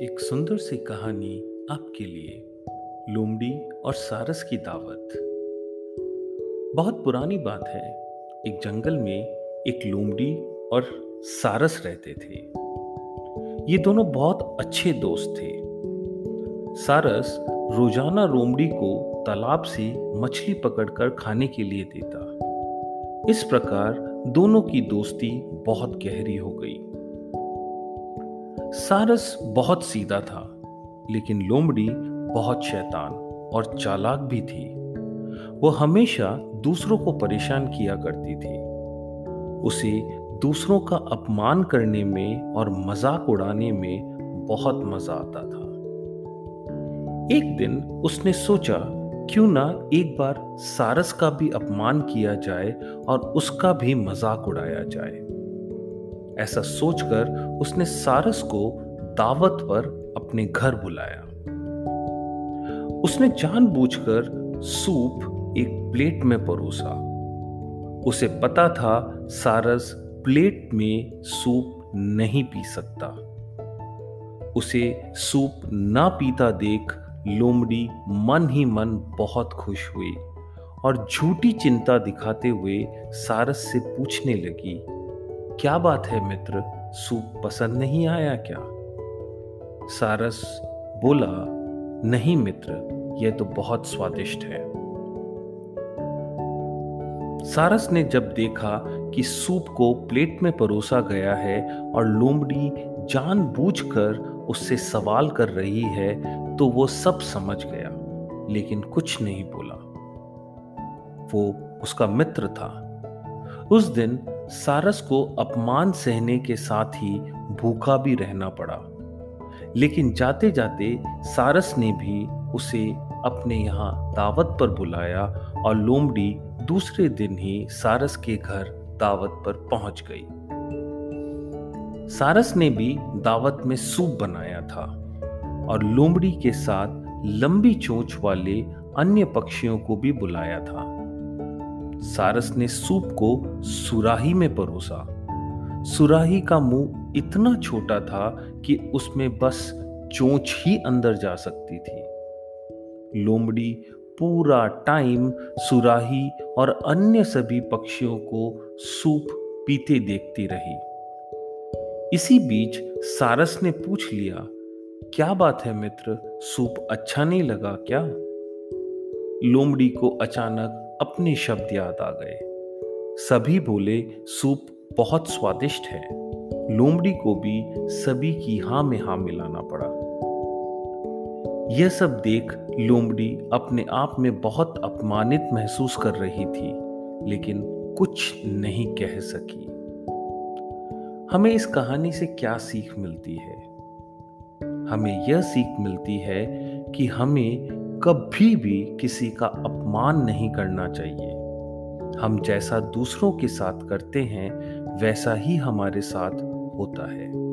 एक सुंदर सी कहानी आपके लिए, लोमड़ी और सारस की दावत। बहुत पुरानी बात है, एक जंगल में एक लोमड़ी और सारस रहते थे। ये दोनों बहुत अच्छे दोस्त थे। सारस रोज़ाना लोमड़ी को तालाब से मछली पकड़कर खाने के लिए देता। इस प्रकार दोनों की दोस्ती बहुत गहरी हो गई। सारस बहुत सीधा था, लेकिन लोमड़ी बहुत शैतान और चालाक भी थी। वह हमेशा दूसरों को परेशान किया करती थी। उसे दूसरों का अपमान करने में और मज़ाक उड़ाने में बहुत मज़ा आता था। एक दिन उसने सोचा, क्यों ना एक बार सारस का भी अपमान किया जाए और उसका भी मज़ाक उड़ाया जाए। ऐसा सोचकर उसने सारस को दावत पर अपने घर बुलाया। उसने जानबूझकर सूप एक प्लेट में परोसा। उसे पता था सारस प्लेट में सूप नहीं पी सकता। उसे सूप ना पीता देख लोमड़ी मन ही मन बहुत खुश हुई और झूठी चिंता दिखाते हुए सारस से पूछने लगी क्या बात है मित्र? सूप पसंद नहीं आया क्या? सारस बोला, नहीं मित्र यह तो बहुत स्वादिष्ट है। सारस ने जब देखा कि सूप को प्लेट में परोसा गया है और लोमड़ी जानबूझकर उससे सवाल कर रही है तो वो सब समझ गया, लेकिन कुछ नहीं बोला। वो उसका मित्र था। उस दिन सारस को अपमान सहने के साथ ही भूखा भी रहना पड़ा। लेकिन जाते जाते सारस ने भी उसे अपने यहाँ दावत पर बुलाया और लोमड़ी दूसरे दिन ही सारस के घर दावत पर पहुँच गई। सारस ने भी दावत में सूप बनाया था और लोमड़ी के साथ लंबी चोंच वाले अन्य पक्षियों को भी बुलाया था। सारस ने सूप को सुराही में परोसा। सुराही का मुँह इतना छोटा था कि उसमें बस चोंच ही अंदर जा सकती थी। लोमड़ी पूरा टाइम सुराही और अन्य सभी पक्षियों को सूप पीते देखती रही। इसी बीच सारस ने पूछ लिया, क्या बात है मित्र, सूप अच्छा नहीं लगा क्या? लोमड़ी को अचानक अपने शब्द याद आ गए। सभी बोले, सूप बहुत स्वादिष्ट है। लोमड़ी को भी सभी की हाँ में हाँ मिलाना पड़ा। यह सब देख लोमड़ी अपने आप में बहुत अपमानित महसूस कर रही थी, लेकिन कुछ नहीं कह सकी। हमें इस कहानी से क्या सीख मिलती है? हमें यह सीख मिलती है कि हमें कभी भी किसी का अपमान नहीं करना चाहिए। हम जैसा दूसरों के साथ करते हैं वैसा ही हमारे साथ होता है।